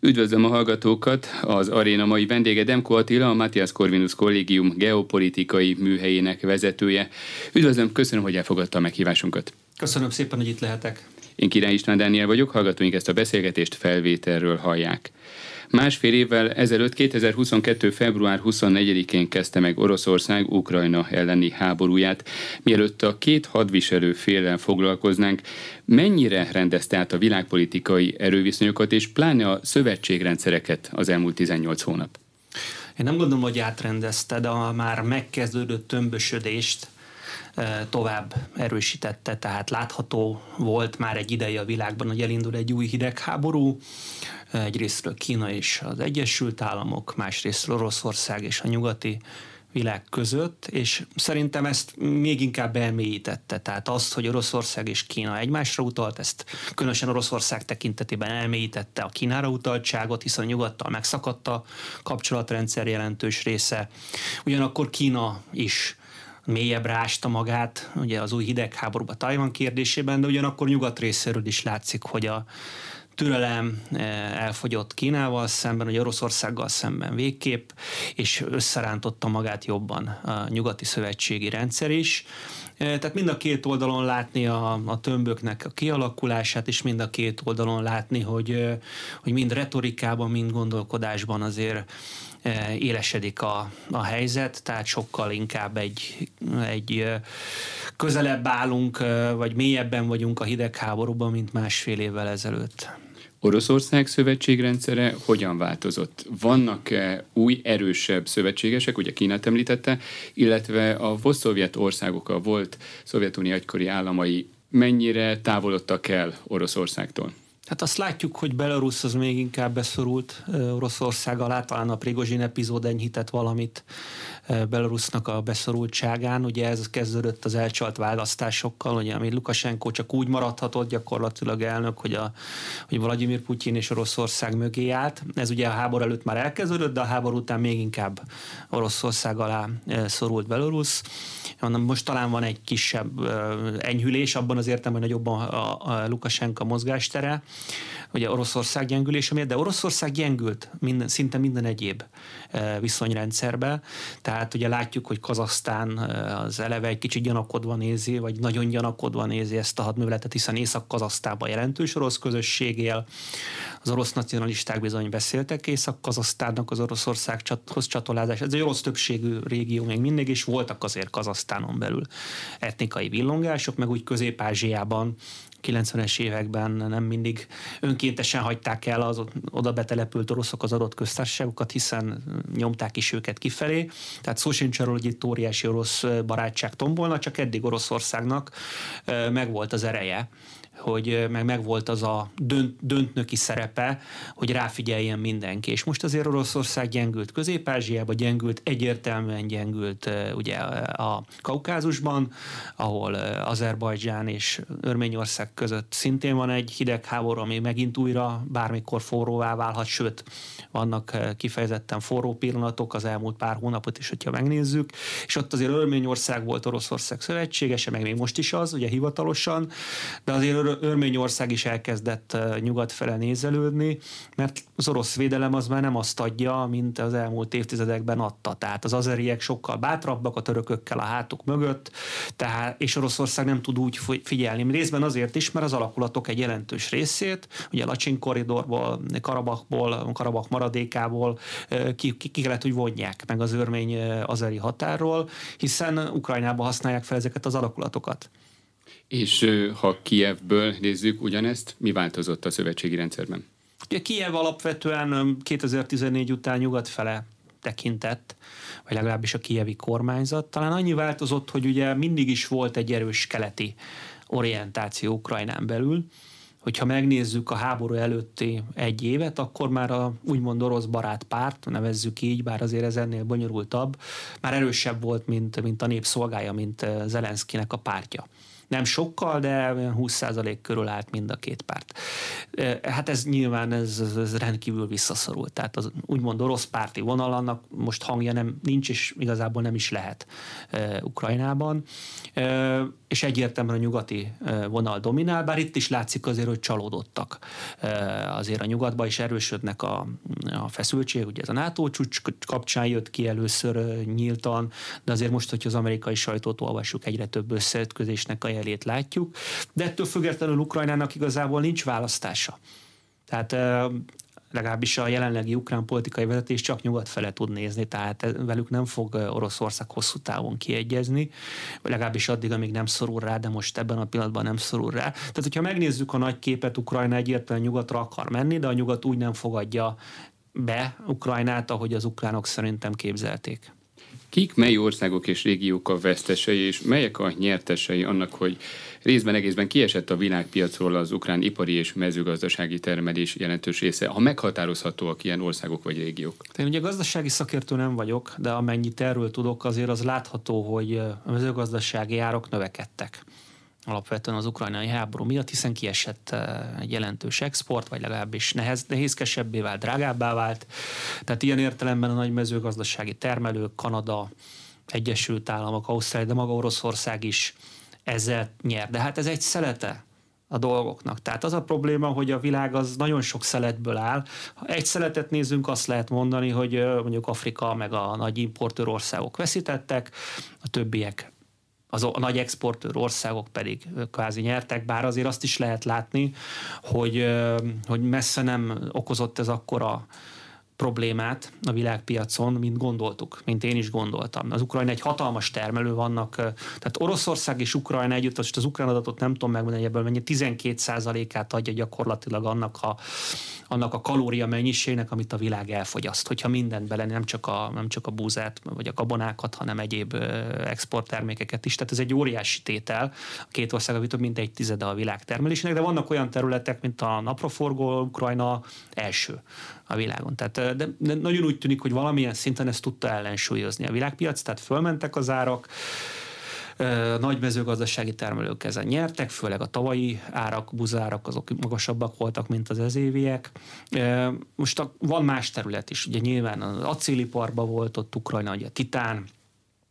Üdvözlöm a hallgatókat! Az aréna mai vendége Demko Attila, a Matthias Corvinus Kollégium geopolitikai műhelyének vezetője. Üdvözlöm, köszönöm, hogy elfogadta a meghívásunkat. Köszönöm szépen, hogy itt lehetek. Én Király István Dániel vagyok, hallgatóink ezt a beszélgetést felvételről hallják. Másfél évvel ezelőtt 2022. február 24-én kezdte meg Oroszország Ukrajna elleni háborúját. Mielőtt a két hadviselő féllel foglalkoznánk, mennyire rendezte át a világpolitikai erőviszonyokat és pláne a szövetségrendszereket az elmúlt 18 hónap? Én nem gondolom, hogy átrendezte, de a már megkezdődött tömbösödést tovább erősítette, tehát látható volt már egy ideje a világban, hogy elindul egy új hidegháború, egyrésztről Kína és az Egyesült Államok, másrésztről Oroszország és a nyugati világ között, és szerintem ezt még inkább elmélyítette. Tehát azt, hogy Oroszország és Kína egymásra utalt, ezt különösen Oroszország tekintetében elmélyítette a Kínára utaltságot, hiszen nyugattal megszakadt a kapcsolatrendszer jelentős része. Ugyanakkor Kína is mélyebbre ásta magát, ugye az új hidegháborúba Tajvan kérdésében, de ugyanakkor nyugat részéről is látszik, hogy a türelem eh, elfogyott Kínával szemben, vagy Oroszországgal szemben végképp, és összerántotta magát jobban a nyugati szövetségi rendszer is. Eh, tehát mind a két oldalon látni a, a tömböknek a kialakulását, és mind a két oldalon látni, hogy, hogy mind retorikában, mind gondolkodásban azért élesedik a, a helyzet, tehát sokkal inkább egy, egy közelebb állunk, vagy mélyebben vagyunk a hidegháborúban, mint másfél évvel ezelőtt. Oroszország szövetségrendszere hogyan változott? Vannak-e új, erősebb szövetségesek, ugye Kínát említette, illetve a voszszovjet országok, a volt Szovjetunió egykori államai mennyire távolodtak el Oroszországtól? Hát azt látjuk, hogy Belarus az még inkább beszorult Oroszország alá, talán a Prigozsin epizód enyhített valamit Belarusnak a beszorultságán. Ugye ez kezdődött az elcsalt választásokkal, ugye, ami Lukasenko csak úgy maradhatott gyakorlatilag elnök, hogy, a, hogy Vladimir Putyin és Oroszország mögé állt. Ez ugye a háború előtt már elkezdődött, de a háború után még inkább Oroszország alá szorult Belarus. Most talán van egy kisebb enyhülés, abban az értelemben, hogy nagyobb a, a, a Lukasenko mozgástere, ugye Oroszország gyengülése miatt, de Oroszország gyengült minden, szinte minden egyéb viszonyrendszerbe. Tehát ugye látjuk, hogy Kazasztán az eleve egy kicsit gyanakodva nézi, vagy nagyon gyanakodva nézi ezt a hadműveletet, hiszen Észak-Kazasztánban jelentős orosz közösség él. Az orosz nacionalisták bizony beszéltek Észak-Kazasztánnak az Oroszországhoz csatolázás. Ez egy orosz többségű régió még mindig, és voltak azért Kazasztánon belül etnikai villongások, meg úgy Közép-Ázsiában 90-es években nem mindig önkéntesen hagyták el az oda betelepült oroszok az adott köztársaságokat, hiszen nyomták is őket kifelé. Tehát szó sincs arról, hogy itt óriási orosz barátság tombolna, csak eddig Oroszországnak megvolt az ereje hogy meg megvolt az a dönt, döntnöki szerepe, hogy ráfigyeljen mindenki. És most azért Oroszország gyengült Közép-Ázsiába, gyengült, egyértelműen gyengült ugye a Kaukázusban, ahol Azerbajdzsán és Örményország között szintén van egy hidegháború, ami megint újra bármikor forróvá válhat, sőt, vannak kifejezetten forró pillanatok az elmúlt pár hónapot is, hogyha megnézzük, és ott azért Örményország volt Oroszország szövetségese, meg még most is az, ugye hivatalosan, de azért Örményország is elkezdett nyugat fele nézelődni, mert az orosz védelem az már nem azt adja, mint az elmúlt évtizedekben adta. Tehát az azeriek sokkal bátrabbak a törökökkel a hátuk mögött, tehát, és Oroszország nem tud úgy figyelni. Részben azért is, mert az alakulatok egy jelentős részét, ugye Lacsin koridorból, Karabakból, Karabak maradékából ki, ki, ki kellett, hogy vonják meg az örmény azeri határról, hiszen Ukrajnába használják fel ezeket az alakulatokat. És ha Kievből nézzük ugyanezt, mi változott a szövetségi rendszerben? Ugye Kiev alapvetően 2014 után nyugat fele tekintett, vagy legalábbis a kievi kormányzat. Talán annyi változott, hogy ugye mindig is volt egy erős keleti orientáció Ukrajnán belül, hogyha megnézzük a háború előtti egy évet, akkor már a úgymond orosz barát párt, nevezzük így, bár azért ez ennél bonyolultabb, már erősebb volt, mint, mint a nép szolgája, mint Zelenszkinek a pártja. Nem sokkal, de 20% körül állt mind a két párt. Hát ez nyilván ez, ez rendkívül visszaszorult. Tehát az úgymond orosz párti vonalannak most hangja nem nincs, és igazából nem is lehet Ukrajnában. És egyértelműen a nyugati vonal dominál, bár itt is látszik azért, hogy csalódottak azért a nyugatba, és erősödnek a, a feszültség. Ugye ez a NATO csúcs kapcsán jött ki először nyíltan, de azért most, hogyha az amerikai sajtót olvassuk, egyre több összeütközésnek a jelét látjuk. De ettől függetlenül Ukrajnának igazából nincs választása. Tehát legalábbis a jelenlegi ukrán politikai vezetés csak nyugat fele tud nézni, tehát velük nem fog Oroszország hosszú távon kiegyezni, legalábbis addig, amíg nem szorul rá, de most ebben a pillanatban nem szorul rá. Tehát, hogyha megnézzük a nagy képet, Ukrajna egyértelműen nyugatra akar menni, de a nyugat úgy nem fogadja be Ukrajnát, ahogy az ukránok szerintem képzelték. Kik, mely országok és régiók a vesztesei, és melyek a nyertesei annak, hogy részben egészben kiesett a világpiacról az ukrán ipari és mezőgazdasági termelés jelentős része, ha meghatározhatóak ilyen országok vagy régiók? Én ugye gazdasági szakértő nem vagyok, de amennyit erről tudok, azért az látható, hogy a mezőgazdasági árok növekedtek alapvetően az ukrajnai háború miatt, hiszen kiesett egy jelentős export, vagy legalábbis nehez, nehézkesebbé vált, drágábbá vált. Tehát ilyen értelemben a nagy mezőgazdasági termelők, Kanada, Egyesült Államok, Ausztrália, de maga Oroszország is ezzel nyer. De hát ez egy szelete a dolgoknak. Tehát az a probléma, hogy a világ az nagyon sok szeletből áll. Ha egy szeletet nézünk, azt lehet mondani, hogy mondjuk Afrika meg a nagy importőr országok veszítettek, a többiek az a nagy exportőr országok pedig kvázi nyertek, bár azért azt is lehet látni, hogy, hogy messze nem okozott ez akkora problémát a világpiacon, mint gondoltuk, mint én is gondoltam. Az Ukrajna egy hatalmas termelő vannak, tehát Oroszország és Ukrajna együtt, az ukrán adatot nem tudom megmondani, ebből mennyi 12%-át adja gyakorlatilag annak a, annak a kalória mennyiségnek, amit a világ elfogyaszt. Hogyha mindent bele, nem csak a, nem csak a búzát, vagy a gabonákat, hanem egyéb exporttermékeket is. Tehát ez egy óriási tétel. A két ország, ami több mint egy tizede a világ termelésének, de vannak olyan területek, mint a napraforgó Ukrajna első a világon. Tehát, de, de nagyon úgy tűnik, hogy valamilyen szinten ezt tudta ellensúlyozni a világpiac, tehát fölmentek az árak, nagy mezőgazdasági termelők ezen nyertek, főleg a tavalyi árak, buzárak azok magasabbak voltak, mint az ezéviek. Most a, van más terület is, ugye nyilván az acéliparban volt ott Ukrajna, ugye a titán,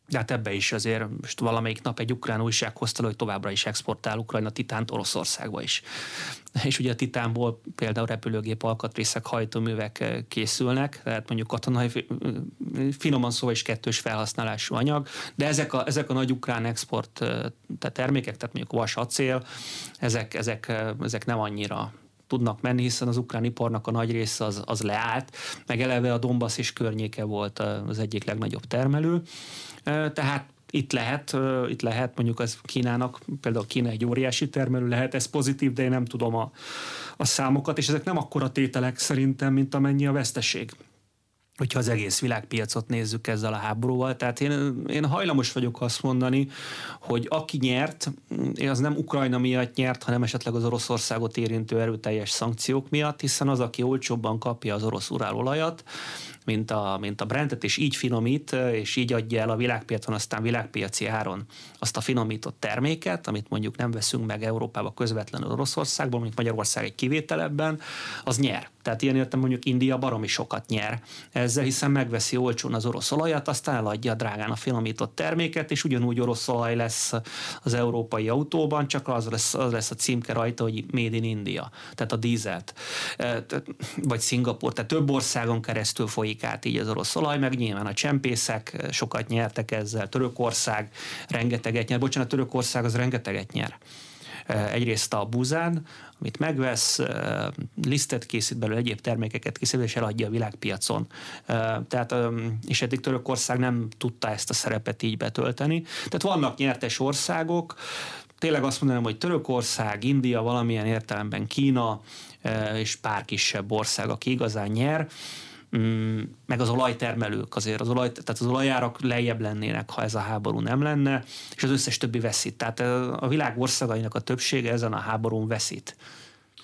de hát ebbe is azért most valamelyik nap egy ukrán újság hozta, hogy továbbra is exportál Ukrajna titánt Oroszországba is. És ugye a titánból például repülőgép alkatrészek, hajtóművek eh, készülnek, tehát mondjuk katonai, eh, finoman szóval is kettős felhasználású anyag, de ezek a, ezek a nagy ukrán export eh, tehát termékek, tehát mondjuk vas, acél, ezek, ezek, ezek nem annyira tudnak menni, hiszen az ukrán iparnak a nagy része az, az leállt, meg eleve a Donbass és környéke volt az egyik legnagyobb termelő. Tehát itt lehet, itt lehet mondjuk az Kínának, például Kína egy óriási termelő lehet, ez pozitív, de én nem tudom a, a számokat, és ezek nem akkora tételek szerintem, mint amennyi a veszteség hogyha az egész világpiacot nézzük ezzel a háborúval. Tehát én, én hajlamos vagyok azt mondani, hogy aki nyert, az nem Ukrajna miatt nyert, hanem esetleg az Oroszországot érintő erőteljes szankciók miatt, hiszen az, aki olcsóbban kapja az orosz urálolajat, mint a, mint a Brentet, és így finomít, és így adja el a világpiacon, aztán világpiaci áron azt a finomított terméket, amit mondjuk nem veszünk meg Európába közvetlenül Oroszországból, mint Magyarország egy kivételebben, az nyer. Tehát ilyen értem mondjuk India baromi sokat nyer ezzel, hiszen megveszi olcsón az orosz olajat, aztán eladja drágán a finomított terméket, és ugyanúgy orosz olaj lesz az európai autóban, csak az lesz, az lesz a címke rajta, hogy Made in India, tehát a dízelt, vagy Szingapur, tehát több országon keresztül folyik át így az orosz olaj, meg nyilván a csempészek sokat nyertek ezzel, Törökország rengeteget nyer, bocsánat, Törökország az rengeteget nyer. Egyrészt a buzán, amit megvesz, lisztet készít belőle, egyéb termékeket készít, és eladja a világpiacon. Tehát, és eddig Törökország nem tudta ezt a szerepet így betölteni. Tehát vannak nyertes országok, tényleg azt mondanám, hogy Törökország, India, valamilyen értelemben Kína, és pár kisebb ország, aki igazán nyer. Mm, meg az olajtermelők azért, az olaj, tehát az olajárak lejjebb lennének, ha ez a háború nem lenne, és az összes többi veszít. Tehát a világ országainak a többsége ezen a háborún veszít.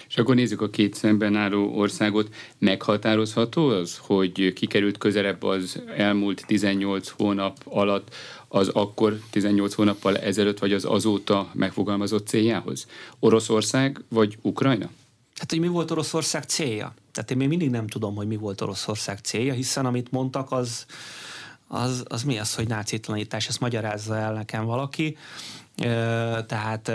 És akkor nézzük a két szemben álló országot. Meghatározható az, hogy kikerült közelebb az elmúlt 18 hónap alatt az akkor 18 hónappal ezelőtt, vagy az azóta megfogalmazott céljához? Oroszország vagy Ukrajna? Hát, hogy mi volt Oroszország célja? Tehát én még mindig nem tudom, hogy mi volt Oroszország célja, hiszen amit mondtak, az, az, az mi az, hogy nácitlanítás, ezt magyarázza el nekem valaki. Tehát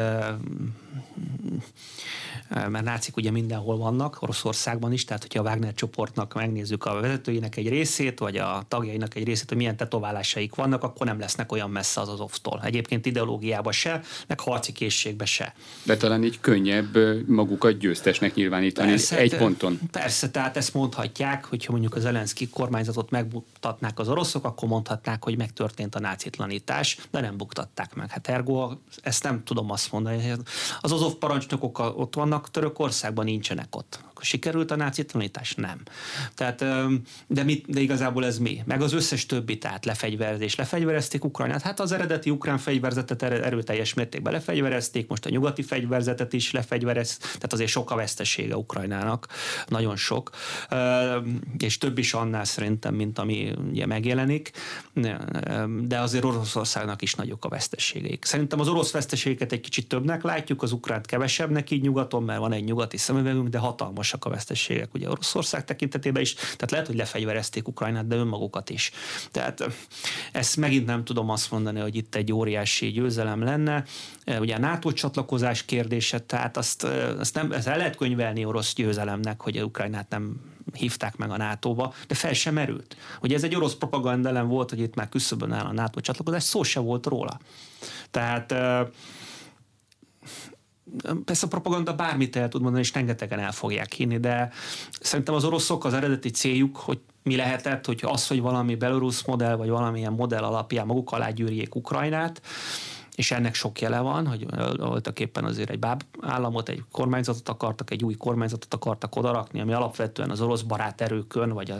mert nácik ugye mindenhol vannak, Oroszországban is, tehát hogyha a Wagner csoportnak megnézzük a vezetőinek egy részét, vagy a tagjainak egy részét, hogy milyen tetoválásaik vannak, akkor nem lesznek olyan messze az Azoftól. Egyébként ideológiába se, meg harci készségbe se. De talán így könnyebb magukat győztesnek nyilvánítani persze, egy ponton. Persze, tehát ezt mondhatják, hogyha mondjuk az Zelenszky kormányzatot megmutatnák az oroszok, akkor mondhatnák, hogy megtörtént a nácitlanítás, de nem buktatták meg. Hát ergo ezt nem tudom azt mondani. Az Azov parancsnokok ott vannak, Törökországban nincsenek ott. Akkor sikerült a nácitlanítás? Nem. Tehát, de, mit, de igazából ez mi? Meg az összes többi, tehát lefegyverzés. Lefegyverezték Ukrajnát. Hát az eredeti ukrán fegyverzetet erőteljes mértékben lefegyverezték, most a nyugati fegyverzetet is lefegyverez, tehát azért sok a vesztesége Ukrajnának, nagyon sok, és több is annál szerintem, mint ami ugye megjelenik, de azért Oroszországnak is nagyok a veszteségeik. Szerintem az orosz veszteségeket egy kicsit többnek látjuk, az ukránt kevesebbnek így nyugaton, mert van egy nyugati szemüvegünk, de hatalmasak a veszteségek ugye Oroszország tekintetében is, tehát lehet, hogy lefegyverezték Ukrajnát, de önmagukat is. Tehát ezt megint nem tudom azt mondani, hogy itt egy óriási győzelem lenne. Ugye a NATO csatlakozás kérdése, tehát azt, azt, nem, ezt el lehet könyvelni orosz győzelemnek, hogy a Ukrajnát nem hívták meg a NATO-ba, de fel sem merült. Ugye ez egy orosz propagandellen volt, hogy itt már küszöbön áll a NATO csatlakozás, szó se volt róla. Tehát persze a propaganda bármit el tud mondani, és rengetegen el fogják hinni, de szerintem az oroszok az eredeti céljuk, hogy mi lehetett, hogy az, hogy valami belorusz modell, vagy valamilyen modell alapján maguk alá gyűrjék Ukrajnát, és ennek sok jele van, hogy voltak éppen azért egy báb államot, egy kormányzatot akartak, egy új kormányzatot akartak odarakni, ami alapvetően az orosz barát erőkön, vagy a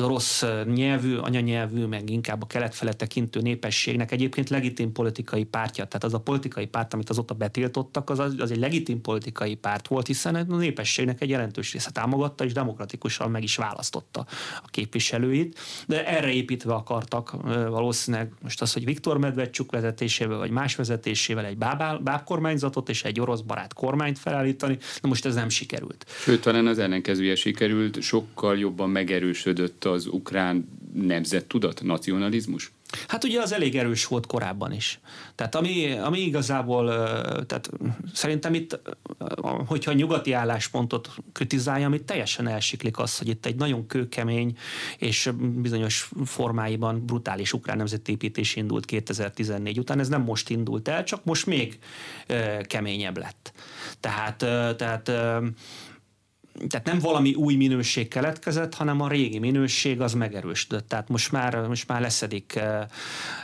az orosz nyelvű, anyanyelvű, meg inkább a kelet fele tekintő népességnek egyébként legitim politikai pártja. Tehát az a politikai párt, amit azóta betiltottak, az, az egy legitim politikai párt volt, hiszen a népességnek egy jelentős része támogatta, és demokratikusan meg is választotta a képviselőit. De erre építve akartak valószínűleg most az, hogy Viktor Medvedcsuk vezetésével, vagy más vezetésével egy bábál, bábkormányzatot és egy orosz barát kormányt felállítani, de most ez nem sikerült. Sőt, talán az ellenkezője sikerült, sokkal jobban megerősödött az ukrán nemzettudat, nacionalizmus? Hát ugye az elég erős volt korábban is. Tehát ami, ami igazából, tehát szerintem itt, hogyha nyugati álláspontot kritizálja, itt teljesen elsiklik az, hogy itt egy nagyon kőkemény és bizonyos formáiban brutális ukrán nemzetépítés indult 2014 után. Ez nem most indult el, csak most még keményebb lett. Tehát, tehát tehát nem valami új minőség keletkezett, hanem a régi minőség az megerősödött. Tehát most már, most már leszedik, eh,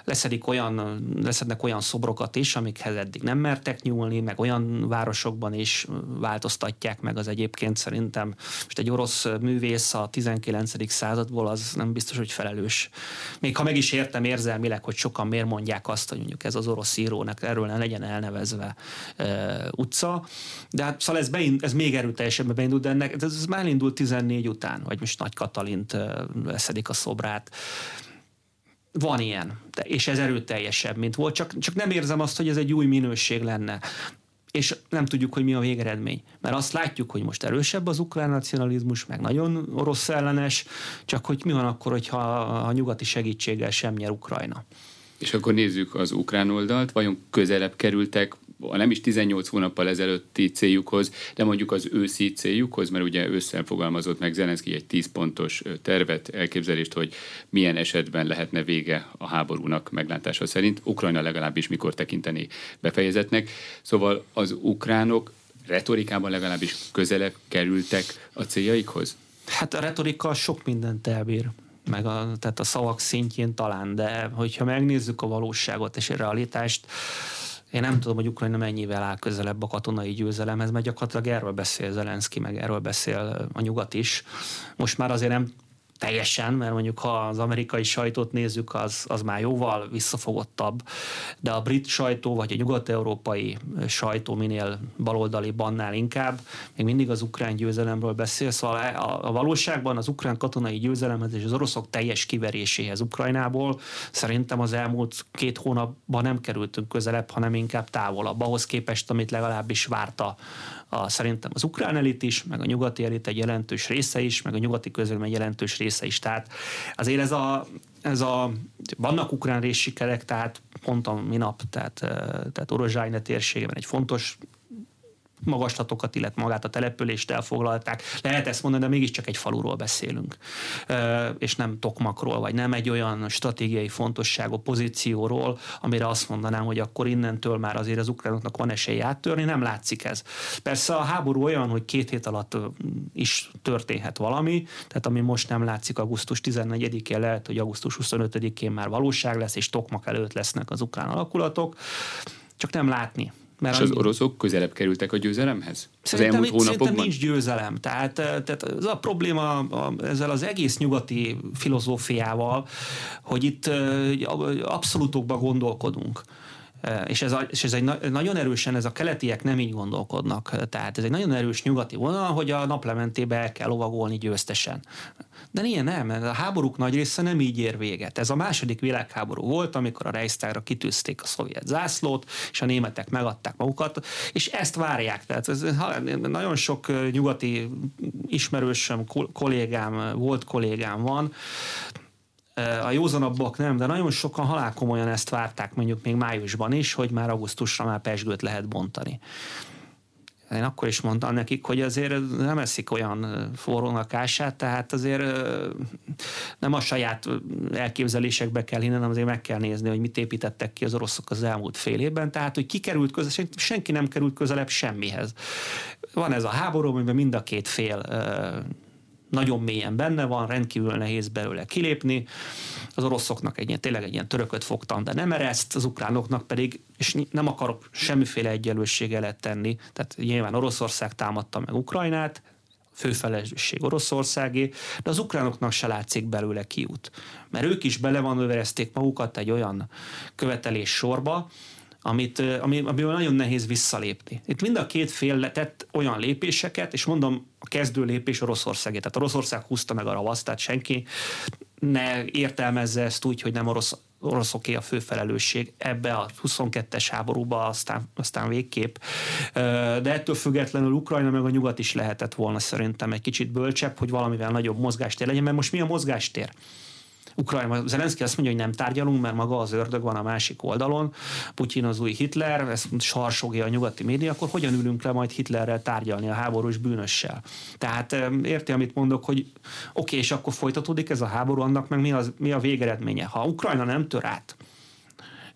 leszedik olyan, leszednek olyan szobrokat is, amikhez eddig nem mertek nyúlni, meg olyan városokban is változtatják meg az egyébként szerintem. Most egy orosz művész a 19. századból az nem biztos, hogy felelős. Még ha meg is értem érzelmileg, hogy sokan miért mondják azt, hogy mondjuk ez az orosz írónak erről ne legyen elnevezve e, utca, de hát szóval ez, beind, ez még erőteljesebben beindult, de ennek, ez már indult 14 után, vagy most Nagy Katalint leszedik a szobrát. Van ilyen, és ez erőteljesebb, mint volt, csak, csak nem érzem azt, hogy ez egy új minőség lenne és nem tudjuk, hogy mi a végeredmény. Mert azt látjuk, hogy most erősebb az ukrán nacionalizmus, meg nagyon orosz ellenes, csak hogy mi van akkor, hogyha a nyugati segítséggel sem nyer Ukrajna. És akkor nézzük az ukrán oldalt, vajon közelebb kerültek nem is 18 hónappal ezelőtti céljukhoz, de mondjuk az őszi céljukhoz, mert ugye ősszel fogalmazott meg Zelenszky egy 10 pontos tervet, elképzelést, hogy milyen esetben lehetne vége a háborúnak meglátása szerint. Ukrajna legalábbis mikor tekinteni befejezetnek. Szóval az ukránok retorikában legalábbis közelebb kerültek a céljaikhoz? Hát a retorika sok mindent elbír meg a, tehát a szavak szintjén talán, de hogyha megnézzük a valóságot és a realitást, én nem tudom, hogy Ukrajna mennyivel áll közelebb a katonai győzelemhez, mert gyakorlatilag erről beszél Zelenszky, meg erről beszél a nyugat is. Most már azért nem teljesen, mert mondjuk ha az amerikai sajtót nézzük, az, az már jóval visszafogottabb, de a brit sajtó vagy a nyugat-európai sajtó minél baloldali bannál inkább, még mindig az ukrán győzelemről beszél, szóval a, a valóságban az ukrán katonai győzelemhez és az oroszok teljes kiveréséhez Ukrajnából szerintem az elmúlt két hónapban nem kerültünk közelebb, hanem inkább távolabb, ahhoz képest, amit legalábbis várta a, szerintem az ukrán elit is, meg a nyugati elit egy jelentős része is, meg a nyugati közvélemény jelentős része is. Tehát azért ez a, ez a vannak ukrán részsikerek, tehát pont a minap, tehát, tehát Orozsájne térségében egy fontos magaslatokat, illetve magát a települést elfoglalták. Lehet ezt mondani, de mégiscsak egy faluról beszélünk, és nem tokmakról, vagy nem egy olyan stratégiai fontosságú pozícióról, amire azt mondanám, hogy akkor innentől már azért az ukránoknak van esély áttörni, nem látszik ez. Persze a háború olyan, hogy két hét alatt is történhet valami, tehát ami most nem látszik augusztus 14-én, lehet, hogy augusztus 25-én már valóság lesz, és tokmak előtt lesznek az ukrán alakulatok, csak nem látni. Mert és az oroszok közelebb kerültek a győzelemhez? Szerintem, az elmúlt hónapokban? Szerintem nincs győzelem. Tehát, tehát az a probléma a, ezzel az egész nyugati filozófiával, hogy itt abszolútokban gondolkodunk. És ez, a, és ez egy na, nagyon erősen, ez a keletiek nem így gondolkodnak. Tehát ez egy nagyon erős nyugati vonal, hogy a naplementébe el kell lovagolni győztesen. De ilyen nem, a háborúk nagy része nem így ér véget. Ez a második világháború volt, amikor a Reichstagra kitűzték a szovjet zászlót, és a németek megadták magukat, és ezt várják. Tehát ez, nagyon sok nyugati ismerősöm, kollégám, volt kollégám van, a józanabbak nem, de nagyon sokan halálkomolyan ezt várták mondjuk még májusban is, hogy már augusztusra már pesgőt lehet bontani. Én akkor is mondtam nekik, hogy azért nem eszik olyan forrónak ását, tehát azért nem a saját elképzelésekbe kell hinni, hanem azért meg kell nézni, hogy mit építettek ki az oroszok az elmúlt fél évben. Tehát, hogy ki került közel, senki nem került közelebb semmihez. Van ez a háború, amiben mind a két fél nagyon mélyen benne van, rendkívül nehéz belőle kilépni. Az oroszoknak egy ilyen, tényleg egy ilyen törököt fogtam, de nem ereszt, az ukránoknak pedig, és nem akarok semmiféle egyenlőségelet tenni, tehát nyilván Oroszország támadta meg Ukrajnát, főfelelősség Oroszországé, de az ukránoknak se látszik belőle kiút. Mert ők is bele van magukat egy olyan követelés sorba, amit, ami, amiből nagyon nehéz visszalépni. Itt mind a két fél tett olyan lépéseket, és mondom, a kezdő lépés Oroszországé. Tehát Oroszország húzta meg a ravaszt, tehát senki ne értelmezze ezt úgy, hogy nem orosz, oroszoké a főfelelősség ebbe a 22-es háborúba, aztán, aztán végképp. De ettől függetlenül Ukrajna meg a nyugat is lehetett volna szerintem egy kicsit bölcsebb, hogy valamivel nagyobb mozgástér legyen, mert most mi a mozgástér? Ukrajna, Zelenszky azt mondja, hogy nem tárgyalunk, mert maga az ördög van a másik oldalon, Putyin az új Hitler, ezt sarsogja a nyugati média, akkor hogyan ülünk le majd Hitlerrel tárgyalni a háborús bűnössel? Tehát érti, amit mondok, hogy oké, okay, és akkor folytatódik ez a háború, annak meg mi, az, mi a végeredménye? Ha Ukrajna nem tör át,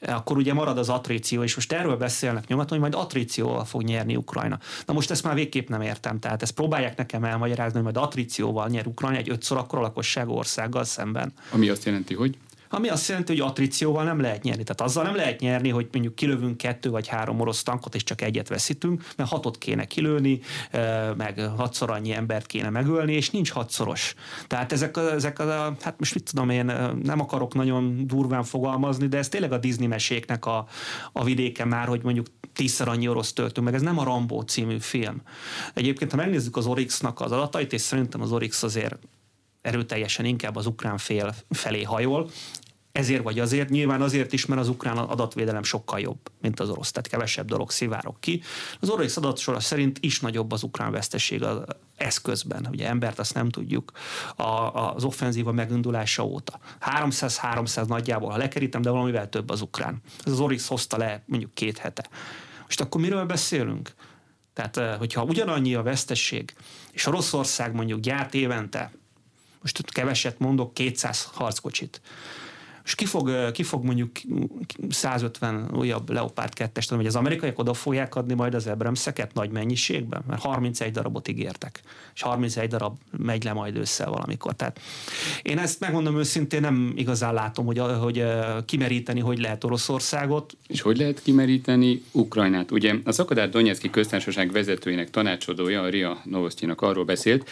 akkor ugye marad az attríció, és most erről beszélnek nyugaton, hogy majd attrícióval fog nyerni Ukrajna. Na most ezt már végképp nem értem, tehát ezt próbálják nekem elmagyarázni, hogy majd attrícióval nyer Ukrajna egy ötször akkor a lakosság országgal szemben. Ami azt jelenti, hogy? Ami azt jelenti, hogy attrícióval nem lehet nyerni. Tehát azzal nem lehet nyerni, hogy mondjuk kilövünk kettő vagy három orosz tankot, és csak egyet veszítünk, mert hatot kéne kilőni, meg hatszor annyi embert kéne megölni, és nincs hatszoros. Tehát ezek, a, ezek a, hát most mit tudom én, nem akarok nagyon durván fogalmazni, de ez tényleg a Disney meséknek a, a vidéke már, hogy mondjuk tízszer annyi orosz töltünk, meg ez nem a Rambó című film. Egyébként, ha megnézzük az Orixnak az adatait, és szerintem az Orix azért erőteljesen inkább az ukrán fél felé hajol, ezért vagy azért, nyilván azért is, mert az ukrán adatvédelem sokkal jobb, mint az orosz, tehát kevesebb dolog szivárok ki. Az orosz adatsora szerint is nagyobb az ukrán veszteség az eszközben, ugye embert azt nem tudjuk, a, az offenzíva megindulása óta. 300-300 nagyjából, ha lekerítem, de valamivel több az ukrán. Ez az Orix hozta le mondjuk két hete. Most akkor miről beszélünk? Tehát, eh, hogyha ugyanannyi a vesztesség, és Oroszország mondjuk gyárt évente, most keveset mondok, 200 harckocsit, és ki fog, ki fog mondjuk 150 újabb Leopard 2-est, hogy az amerikaiak oda fogják adni majd az Abramseket nagy mennyiségben, mert 31 darabot ígértek, és 31 darab megy le majd össze valamikor. Tehát én ezt megmondom őszintén, nem igazán látom, hogy, hogy kimeríteni, hogy lehet Oroszországot. És hogy lehet kimeríteni Ukrajnát? Ugye az Akadár Donetszki köztársaság vezetőjének tanácsadója, a Ria Novosztyinak arról beszélt,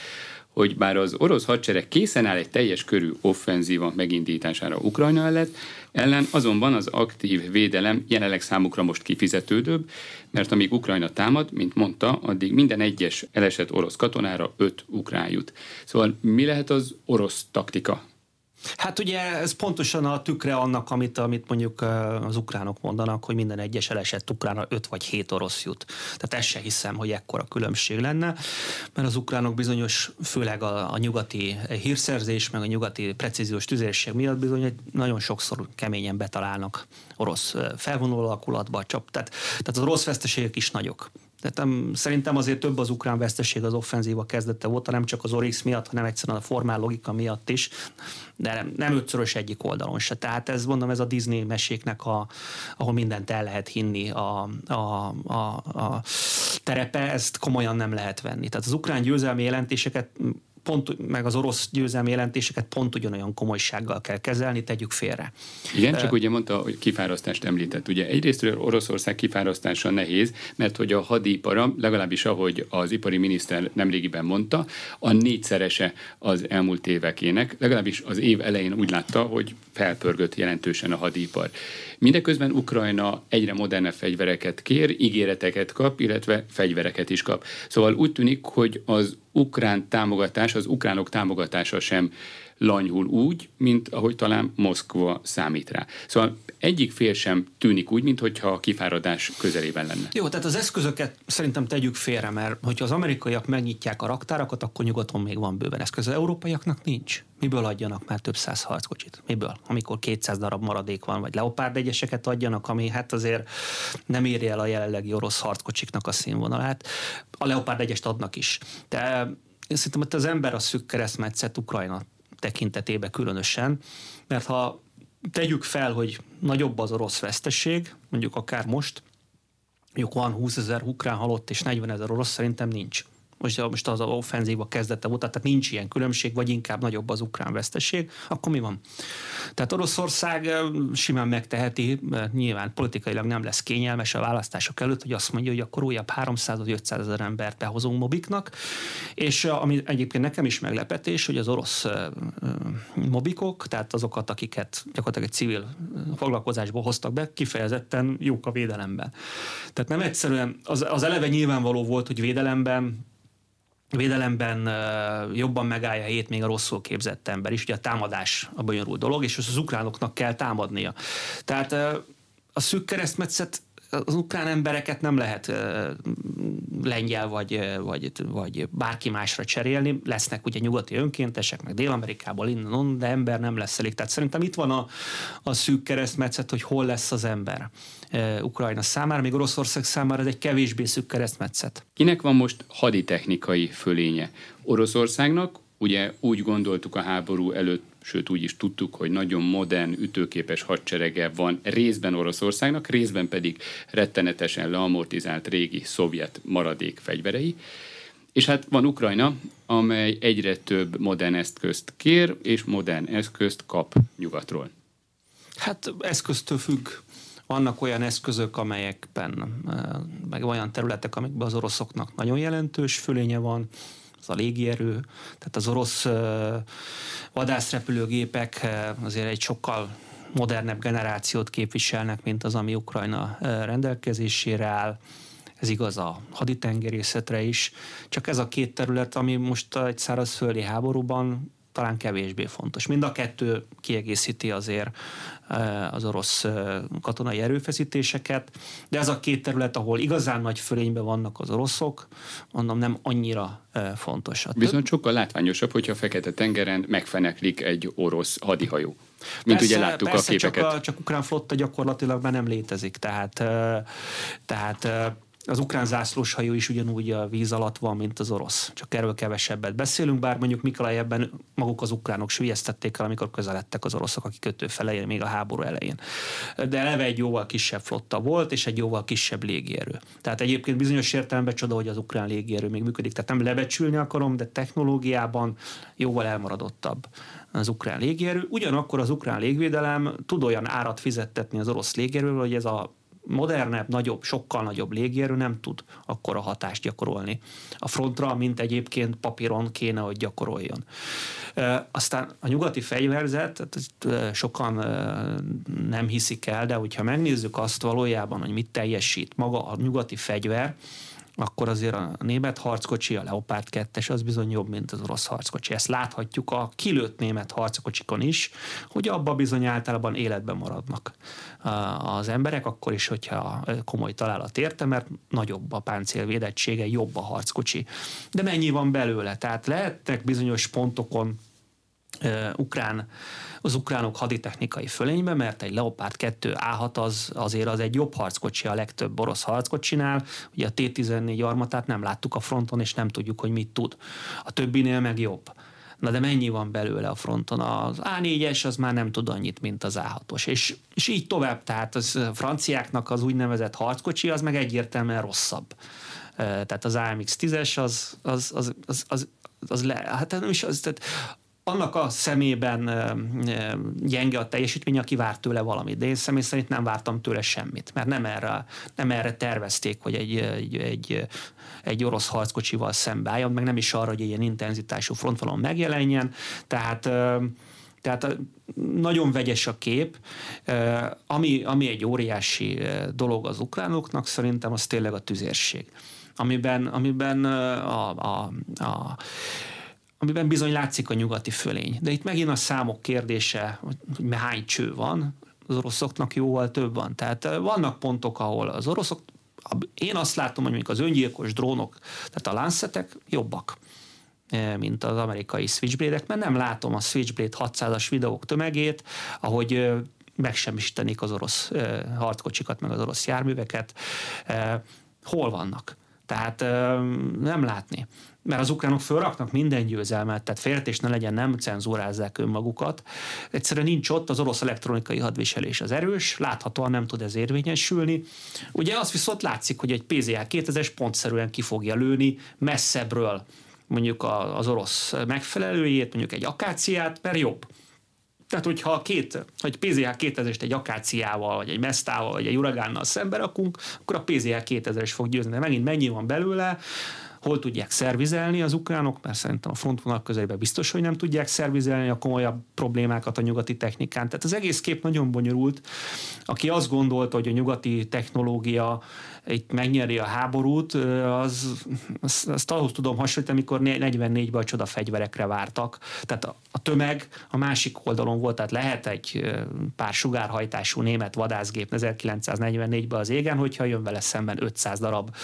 hogy bár az orosz hadsereg készen áll egy teljes körű offenzíva megindítására Ukrajna ellen, ellen azonban az aktív védelem jelenleg számukra most kifizetődőbb, mert amíg Ukrajna támad, mint mondta, addig minden egyes elesett orosz katonára öt ukrán jut. Szóval mi lehet az orosz taktika Hát ugye ez pontosan a tükre annak, amit, amit mondjuk az ukránok mondanak, hogy minden egyes elesett ukránra 5 vagy 7 orosz jut. Tehát ezt se hiszem, hogy ekkora különbség lenne, mert az ukránok bizonyos, főleg a, a nyugati hírszerzés, meg a nyugati precíziós tüzérség miatt bizony hogy nagyon sokszor keményen betalálnak orosz felvonuló alakulatba, csap. Tehát, tehát az orosz veszteségek is nagyok. Tehát um, szerintem azért több az ukrán veszteség az offenzíva kezdete volt, nem csak az Orix miatt, hanem egyszerűen a formál logika miatt is, de nem, nem ötszörös egyik oldalon se. Tehát ez mondom, ez a Disney meséknek, a, ahol mindent el lehet hinni a, a, a, a terepe, ezt komolyan nem lehet venni. Tehát az ukrán győzelmi jelentéseket pont, meg az orosz győzelmi jelentéseket pont ugyanolyan komolysággal kell kezelni, tegyük félre. Igen, csak ugye mondta, hogy kifárasztást említett. Ugye egyrészt Oroszország kifárasztása nehéz, mert hogy a hadipara, legalábbis ahogy az ipari miniszter nemrégiben mondta, a négyszerese az elmúlt évekének, legalábbis az év elején úgy látta, hogy felpörgött jelentősen a hadipar. Mindeközben Ukrajna egyre modernebb fegyvereket kér, ígéreteket kap, illetve fegyvereket is kap. Szóval úgy tűnik, hogy az ukrán támogatás, az ukránok támogatása sem lanyhul úgy, mint ahogy talán Moszkva számít rá. Szóval egyik fél sem tűnik úgy, mintha a kifáradás közelében lenne. Jó, tehát az eszközöket szerintem tegyük félre, mert hogyha az amerikaiak megnyitják a raktárakat, akkor nyugaton még van bőven eszköz. Az európaiaknak nincs. Miből adjanak már több száz harckocsit? Miből? Amikor 200 darab maradék van, vagy leopárd egyeseket adjanak, ami hát azért nem érje el a jelenlegi orosz harckocsiknak a színvonalát. A leopárd egyest adnak is. De én szerintem hogy az ember a szűk keresztmetszet Ukrajna tekintetében különösen, mert ha tegyük fel, hogy nagyobb az orosz veszteség, mondjuk akár most, mondjuk van 20 ezer ukrán halott és 40 ezer orosz, szerintem nincs most, most az offenzíva kezdete volt, tehát nincs ilyen különbség, vagy inkább nagyobb az ukrán veszteség, akkor mi van? Tehát Oroszország simán megteheti, nyilván politikailag nem lesz kényelmes a választások előtt, hogy azt mondja, hogy akkor újabb 300 vagy 500 ezer embert behozunk mobiknak, és ami egyébként nekem is meglepetés, hogy az orosz mobikok, tehát azokat, akiket gyakorlatilag egy civil foglalkozásból hoztak be, kifejezetten jók a védelemben. Tehát nem egyszerűen, az, az eleve nyilvánvaló volt, hogy védelemben védelemben jobban megállja helyét még a rosszul képzett ember is. Ugye a támadás a bonyolult dolog, és az ukránoknak kell támadnia. Tehát a szűk keresztmetszet az ukrán embereket nem lehet lengyel vagy, vagy, vagy bárki másra cserélni. Lesznek ugye nyugati önkéntesek, meg Dél-Amerikából innen, on, de ember nem lesz elég. Tehát szerintem itt van a, a szűk keresztmetszet, hogy hol lesz az ember. Ukrajna számára, még Oroszország számára ez egy kevésbé szűk keresztmetszet. Kinek van most haditechnikai fölénye? Oroszországnak, ugye úgy gondoltuk a háború előtt, sőt úgy is tudtuk, hogy nagyon modern, ütőképes hadserege van részben Oroszországnak, részben pedig rettenetesen leamortizált régi szovjet maradék fegyverei. És hát van Ukrajna, amely egyre több modern eszközt kér, és modern eszközt kap nyugatról. Hát eszköztől függ. Vannak olyan eszközök, amelyekben, meg olyan területek, amikben az oroszoknak nagyon jelentős fölénye van, az a légierő, tehát az orosz vadászrepülőgépek azért egy sokkal modernebb generációt képviselnek, mint az, ami Ukrajna rendelkezésére áll. Ez igaz a haditengerészetre is. Csak ez a két terület, ami most egy szárazföldi háborúban talán kevésbé fontos. Mind a kettő kiegészíti azért eh, az orosz eh, katonai erőfeszítéseket, de ez a két terület, ahol igazán nagy fölényben vannak az oroszok, mondom, nem annyira eh, fontos. A Viszont sokkal látványosabb, hogyha a Fekete-tengeren megfeneklik egy orosz hadihajó. Mint persze, ugye láttuk persze, a képeket. Csak, a, csak ukrán flotta gyakorlatilag már nem létezik, tehát, tehát az ukrán zászlós hajó is ugyanúgy a víz alatt van, mint az orosz. Csak erről kevesebbet beszélünk, bár mondjuk Mikolajebben maguk az ukránok sülyeztették el, amikor közeledtek az oroszok, akik kötő felején, még a háború elején. De eleve egy jóval kisebb flotta volt, és egy jóval kisebb légierő. Tehát egyébként bizonyos értelemben csoda, hogy az ukrán légierő még működik. Tehát nem lebecsülni akarom, de technológiában jóval elmaradottabb az ukrán légierő. Ugyanakkor az ukrán légvédelem tud olyan árat fizettetni az orosz légierőről, hogy ez a modernebb, nagyobb, sokkal nagyobb légierő nem tud akkora hatást gyakorolni a frontra, mint egyébként papíron kéne, hogy gyakoroljon. Aztán a nyugati fegyverzet, sokan nem hiszik el, de hogyha megnézzük azt valójában, hogy mit teljesít maga a nyugati fegyver, akkor azért a német harckocsi, a Leopard 2 az bizony jobb, mint az orosz harckocsi. Ezt láthatjuk a kilőtt német harckocsikon is, hogy abba bizony általában életben maradnak az emberek, akkor is, hogyha komoly találat érte, mert nagyobb a páncél védettsége, jobb a harckocsi. De mennyi van belőle? Tehát lehetnek bizonyos pontokon ukrán, az ukránok haditechnikai fölénybe, mert egy Leopard 2 A6 az, azért az egy jobb harckocsi a legtöbb orosz harckocsinál. Ugye a T-14 armatát nem láttuk a fronton, és nem tudjuk, hogy mit tud. A többinél meg jobb. Na de mennyi van belőle a fronton? Az A4-es az már nem tud annyit, mint az A6-os. És, és így tovább, tehát az franciáknak az úgynevezett harckocsi az meg egyértelműen rosszabb. Tehát az AMX 10-es az, az, az, az, az, az le, hát nem is az, tehát annak a szemében gyenge a teljesítmény, aki várt tőle valamit. De én személy szerint nem vártam tőle semmit, mert nem erre, nem erre tervezték, hogy egy, egy, egy, egy orosz harckocsival szembeálljon, meg nem is arra, hogy ilyen intenzitású frontvonalon megjelenjen. Tehát tehát nagyon vegyes a kép. Ami, ami egy óriási dolog az ukránoknak, szerintem az tényleg a tüzérség. Amiben, amiben a, a, a amiben bizony látszik a nyugati fölény. De itt megint a számok kérdése, hogy hány cső van, az oroszoknak jóval több van. Tehát vannak pontok, ahol az oroszok, én azt látom, hogy mondjuk az öngyilkos drónok, tehát a Lancetek jobbak mint az amerikai switchblade mert nem látom a Switchblade 600-as videók tömegét, ahogy megsemmisítenék az orosz harckocsikat, meg az orosz járműveket. Hol vannak? Tehát nem látni mert az ukránok fölraknak minden győzelmet, tehát félretés ne legyen, nem cenzúrázzák önmagukat. Egyszerűen nincs ott, az orosz elektronikai hadviselés az erős, láthatóan nem tud ez érvényesülni. Ugye az viszont látszik, hogy egy PZA 2000-es pontszerűen ki fogja lőni messzebbről mondjuk az orosz megfelelőjét, mondjuk egy akáciát, mert jobb. Tehát, hogyha két, vagy PZH 2000-est egy akáciával, vagy egy mesztával, vagy egy uragánnal szembe rakunk, akkor a PZH 2000-es fog győzni. De megint mennyi van belőle, hol tudják szervizelni az ukránok, mert szerintem a frontvonal közelében biztos, hogy nem tudják szervizelni a komolyabb problémákat a nyugati technikán. Tehát az egész kép nagyon bonyolult. Aki azt gondolta, hogy a nyugati technológia itt megnyeri a háborút, az, azt, azt ahhoz tudom hasonlítani, amikor 44-ben a csoda fegyverekre vártak. Tehát a, a tömeg a másik oldalon volt, tehát lehet egy pár sugárhajtású német vadászgép 1944-ben az égen, hogyha jön vele szemben 500 darab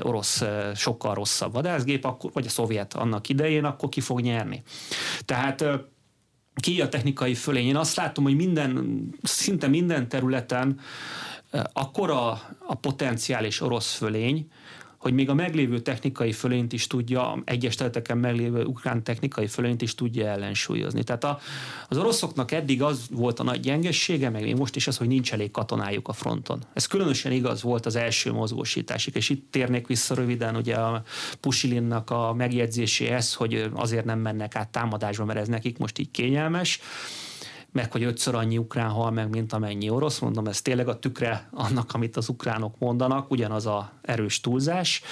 orosz sokkal rosszabb vadászgép, akkor, vagy a szovjet annak idején, akkor ki fog nyerni. Tehát ki a technikai fölény. Én azt látom, hogy minden, szinte minden területen akkora a potenciális orosz fölény, hogy még a meglévő technikai fölényt is tudja, egyes területeken meglévő ukrán technikai fölényt is tudja ellensúlyozni. Tehát a, az oroszoknak eddig az volt a nagy gyengessége, meg még most is az, hogy nincs elég katonájuk a fronton. Ez különösen igaz volt az első mozgósításig, és itt térnék vissza röviden ugye a Pusilinnak a megjegyzéséhez, hogy azért nem mennek át támadásba, mert ez nekik most így kényelmes meg hogy ötször annyi ukrán hal meg, mint amennyi orosz. Mondom, ez tényleg a tükre annak, amit az ukránok mondanak, ugyanaz a erős túlzás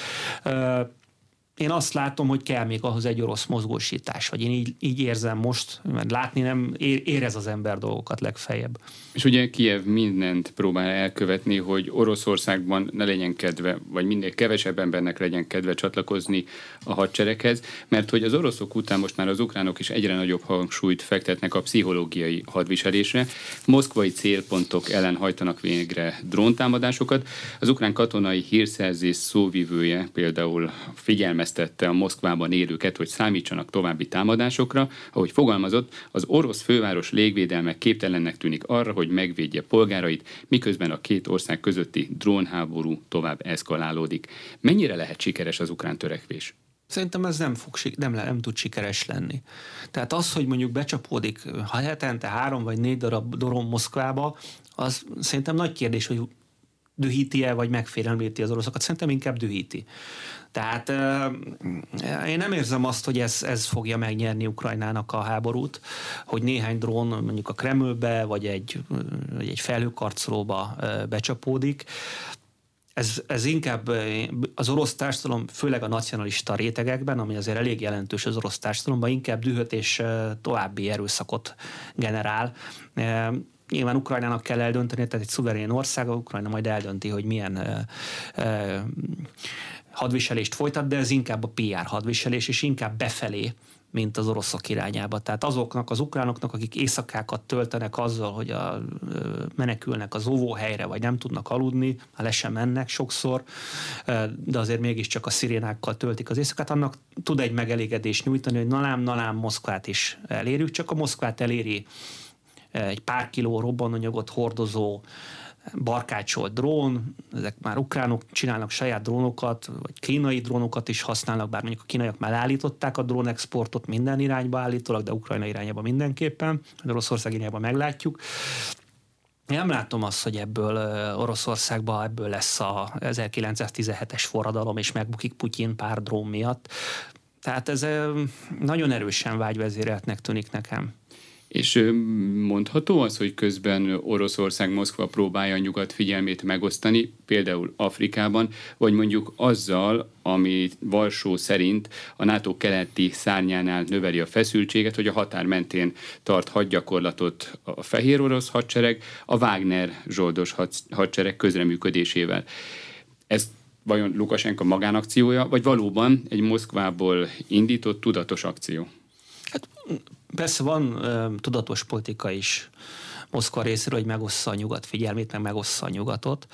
én azt látom, hogy kell még ahhoz egy orosz mozgósítás, vagy én így, így érzem most, mert látni nem érez az ember dolgokat legfeljebb. És ugye Kiev mindent próbál elkövetni, hogy Oroszországban ne legyen kedve, vagy minél kevesebb embernek legyen kedve csatlakozni a hadsereghez, mert hogy az oroszok után most már az ukránok is egyre nagyobb hangsúlyt fektetnek a pszichológiai hadviselésre. Moszkvai célpontok ellen hajtanak végre dróntámadásokat. Az ukrán katonai hírszerzés szóvivője például figyelmez figyelmeztette a Moszkvában élőket, hogy számítsanak további támadásokra, ahogy fogalmazott, az orosz főváros légvédelme képtelennek tűnik arra, hogy megvédje polgárait, miközben a két ország közötti drónháború tovább eszkalálódik. Mennyire lehet sikeres az ukrán törekvés? Szerintem ez nem, fog, nem, nem tud sikeres lenni. Tehát az, hogy mondjuk becsapódik hetente három vagy négy darab drón Moszkvába, az szerintem nagy kérdés, hogy dühíti-e, vagy megfélemlíti az oroszokat? Szerintem inkább dühíti. Tehát én nem érzem azt, hogy ez, ez fogja megnyerni Ukrajnának a háborút, hogy néhány drón mondjuk a Kremlbe, vagy egy, vagy egy felhőkarcolóba becsapódik ez, ez inkább az orosz társadalom, főleg a nacionalista rétegekben, ami azért elég jelentős az orosz társadalomban, inkább dühöt és további erőszakot generál. Nyilván Ukrajnának kell eldönteni, tehát egy szuverén ország, Ukrajna majd eldönti, hogy milyen hadviselést folytat, de ez inkább a PR hadviselés, és inkább befelé mint az oroszok irányába. Tehát azoknak az ukránoknak, akik éjszakákat töltenek azzal, hogy a, menekülnek az óvóhelyre, vagy nem tudnak aludni, már le sem mennek sokszor, de azért mégiscsak a szirénákkal töltik az éjszakát, annak tud egy megelégedést nyújtani, hogy nalám, nalám Moszkvát is elérjük, csak a Moszkvát eléri egy pár kiló robbananyagot hordozó barkácsolt drón, ezek már ukránok csinálnak saját drónokat, vagy kínai drónokat is használnak, bár mondjuk a kínaiak már állították a drónexportot minden irányba állítólag, de Ukrajna irányába mindenképpen, de Oroszország irányába meglátjuk. Én nem látom azt, hogy ebből Oroszországban ebből lesz a 1917-es forradalom, és megbukik Putyin pár drón miatt. Tehát ez nagyon erősen vágyvezéreltnek tűnik nekem. És mondható az, hogy közben Oroszország, Moszkva próbálja a nyugat figyelmét megosztani, például Afrikában, vagy mondjuk azzal, ami Varsó szerint a NATO keleti szárnyánál növeli a feszültséget, hogy a határ mentén tart hadgyakorlatot a fehér orosz hadsereg, a Wagner zsoldos hadsereg közreműködésével. Ez vajon Lukasenka magánakciója, vagy valóban egy Moszkvából indított tudatos akció? Hát Persze van ö, tudatos politika is Moszkva részéről, hogy megossza a nyugat figyelmét, meg megossza a nyugatot.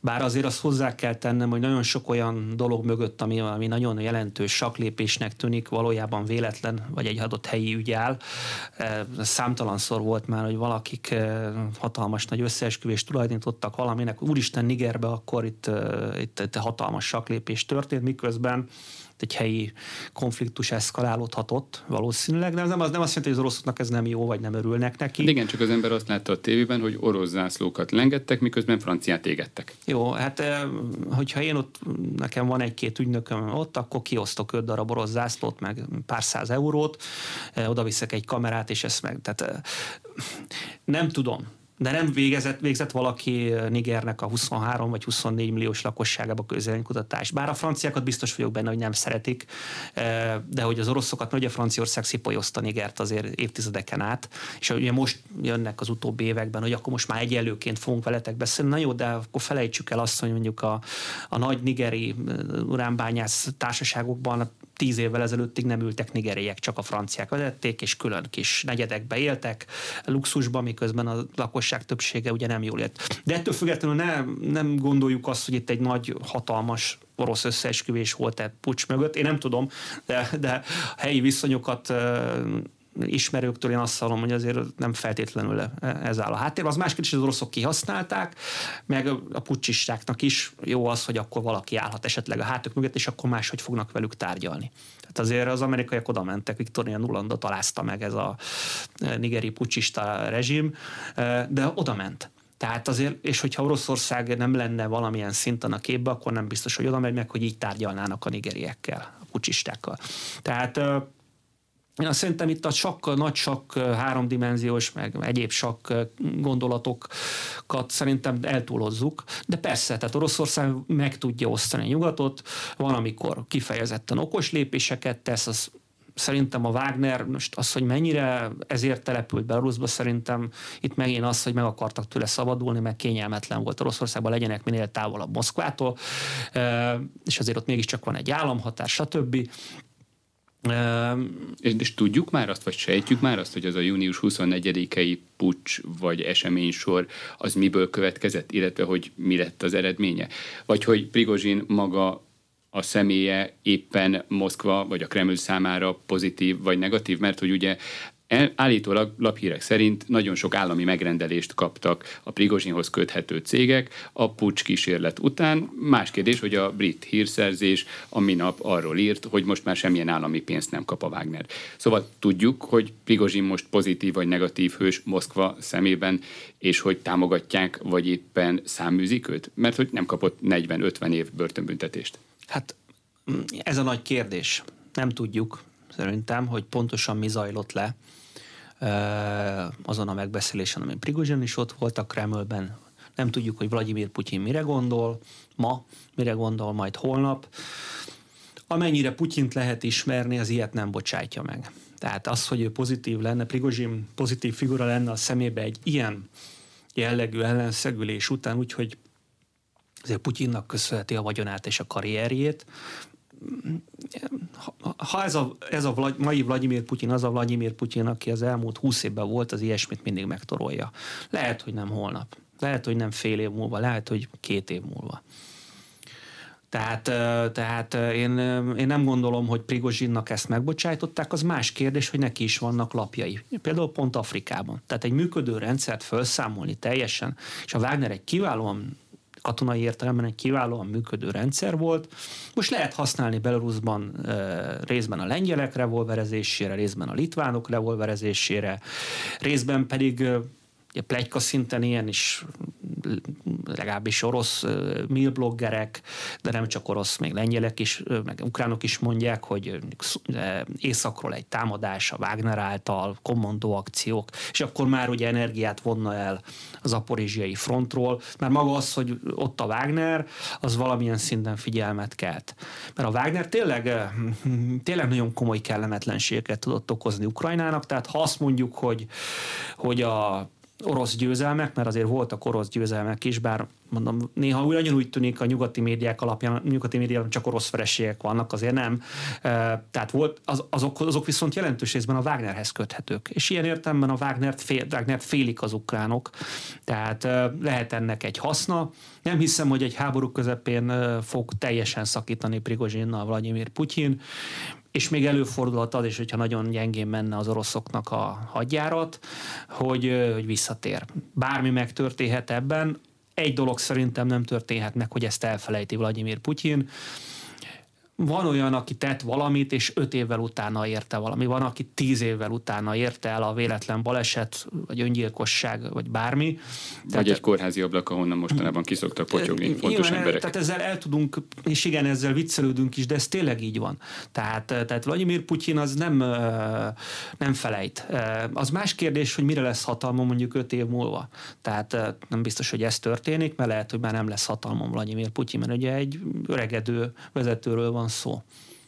Bár azért azt hozzá kell tennem, hogy nagyon sok olyan dolog mögött, ami, ami nagyon jelentős saklépésnek tűnik, valójában véletlen, vagy egy adott helyi ügy áll. Számtalanszor volt már, hogy valakik hatalmas nagy összeesküvést tulajdonítottak valaminek, úristen Nigerbe, akkor itt, itt, itt hatalmas saklépés történt, miközben egy helyi konfliktus eszkalálódhatott valószínűleg, de ez nem, az nem azt jelenti, hogy az oroszoknak ez nem jó, vagy nem örülnek neki. De igen, csak az ember azt látta a tévében, hogy orosz zászlókat lengettek, miközben franciát égettek. Jó, hát eh, hogyha én ott, nekem van egy-két ügynököm ott, akkor kiosztok öt darab orosz zászlót, meg pár száz eurót, eh, oda viszek egy kamerát, és ezt meg, tehát eh, nem tudom de nem végezett, végzett valaki Nigernek a 23 vagy 24 milliós lakosságába közvéleménykutatást. Bár a franciákat biztos vagyok benne, hogy nem szeretik, de hogy az oroszokat, ugye Franciaország szipolyozta Nigert azért évtizedeken át, és ugye most jönnek az utóbbi években, hogy akkor most már egyelőként fogunk veletek beszélni. Na jó, de akkor felejtsük el azt, hogy mondjuk a, a nagy nigeri uránbányász társaságokban tíz évvel ezelőttig nem ültek nigeriek, csak a franciák vezették, és külön kis negyedekbe éltek, luxusban, miközben a lakosság többsége ugye nem jól élt. De ettől függetlenül nem, nem gondoljuk azt, hogy itt egy nagy, hatalmas orosz összeesküvés volt egy pucs mögött. Én nem tudom, de, de helyi viszonyokat ismerőktől én azt hallom, hogy azért nem feltétlenül ez áll a háttérben. Az más kérdés, hogy az oroszok kihasználták, meg a pucsistáknak is jó az, hogy akkor valaki állhat esetleg a hátuk mögött, és akkor máshogy fognak velük tárgyalni. Tehát azért az amerikaiak oda mentek, Victoria Nulandot találta meg ez a nigeri pucsista rezsim, de oda ment. Tehát azért, és hogyha Oroszország nem lenne valamilyen szinten a képbe, akkor nem biztos, hogy oda megy meg, hogy így tárgyalnának a nigeriekkel, a pucsistákkal. Tehát én azt szerintem itt a sakk, nagy sakk, háromdimenziós, meg egyéb sakk gondolatokat szerintem eltúlozzuk, de persze, tehát Oroszország meg tudja osztani a nyugatot, van, amikor kifejezetten okos lépéseket tesz, az szerintem a Wagner, most az, hogy mennyire ezért települt Belarusba, szerintem itt megint az, hogy meg akartak tőle szabadulni, meg kényelmetlen volt Oroszországban, legyenek minél távolabb Moszkvától, és azért ott mégiscsak van egy államhatár, stb. És, és tudjuk már azt, vagy sejtjük már azt, hogy az a június 24-i pucs vagy eseménysor az miből következett, illetve hogy mi lett az eredménye? Vagy hogy Prigozsin maga a személye éppen Moszkva vagy a Kreml számára pozitív vagy negatív, mert hogy ugye Állítólag laphírek szerint nagyon sok állami megrendelést kaptak a Prigozsinhoz köthető cégek a pucs kísérlet után. Más kérdés, hogy a brit hírszerzés a minap arról írt, hogy most már semmilyen állami pénzt nem kap a Wagner. Szóval tudjuk, hogy Prigozsin most pozitív vagy negatív hős Moszkva szemében, és hogy támogatják, vagy éppen száműzik őt? Mert hogy nem kapott 40-50 év börtönbüntetést. Hát ez a nagy kérdés. Nem tudjuk szerintem, hogy pontosan mi zajlott le azon a megbeszélésen, ami Prigozsin is ott volt a Kremlben. Nem tudjuk, hogy Vladimir Putyin mire gondol ma, mire gondol majd holnap. Amennyire Putyint lehet ismerni, az ilyet nem bocsátja meg. Tehát az, hogy ő pozitív lenne, Prigozsin pozitív figura lenne a szemébe egy ilyen jellegű ellenszegülés után, úgyhogy azért Putyinnak köszönheti a vagyonát és a karrierjét, ha ez a, ez a Vlad, mai Vladimir Putyin az a Vladimir Putyin, aki az elmúlt húsz évben volt, az ilyesmit mindig megtorolja. Lehet, hogy nem holnap. Lehet, hogy nem fél év múlva, lehet, hogy két év múlva. Tehát, tehát én, én nem gondolom, hogy Prigozsinnak ezt megbocsájtották, az más kérdés, hogy neki is vannak lapjai. Például pont Afrikában. Tehát egy működő rendszert felszámolni teljesen, és a Wagner egy kiválóan katonai értelemben egy kiválóan működő rendszer volt. Most lehet használni Belarusban részben a lengyelek revolverezésére, részben a litvánok revolverezésére, részben pedig Ugye plegyka szinten ilyen is legalábbis orosz milbloggerek, de nem csak orosz, még lengyelek is, meg ukránok is mondják, hogy északról egy támadás a Wagner által, kommandó akciók, és akkor már ugye energiát vonna el az aporizsiai frontról, mert maga az, hogy ott a Wagner, az valamilyen szinten figyelmet kelt. Mert a Wagner tényleg, tényleg nagyon komoly kellemetlenségeket tudott okozni Ukrajnának, tehát ha azt mondjuk, hogy, hogy a orosz győzelmek, mert azért voltak orosz győzelmek is, bár mondom, néha úgy, nagyon tűnik a nyugati médiák alapján, nyugati médiában csak orosz vereségek vannak, azért nem. Tehát volt, az, azok, azok viszont jelentős részben a Wagnerhez köthetők. És ilyen értelemben a Wagnert, fél, Wagnert félik az ukránok, tehát lehet ennek egy haszna. Nem hiszem, hogy egy háború közepén fog teljesen szakítani Prigozsinnal Vladimir Putyin és még előfordulhat az is, hogyha nagyon gyengén menne az oroszoknak a hadjárat, hogy, hogy visszatér. Bármi megtörténhet ebben, egy dolog szerintem nem történhet meg, hogy ezt elfelejti Vladimir Putyin, van olyan, aki tett valamit, és öt évvel utána érte valami. Van, aki tíz évvel utána érte el a véletlen baleset, vagy öngyilkosság, vagy bármi. Vagy tehát, egy kórházi ablak, ahonnan mostanában kiszoktak potyogni fontos igen, emberek. Tehát ezzel el tudunk, és igen, ezzel viccelődünk is, de ez tényleg így van. Tehát, tehát Vladimir Putyin az nem, nem felejt. Az más kérdés, hogy mire lesz hatalma mondjuk öt év múlva. Tehát nem biztos, hogy ez történik, mert lehet, hogy már nem lesz hatalma Vladimir Putyin, mert ugye egy öregedő vezetőről van van szó.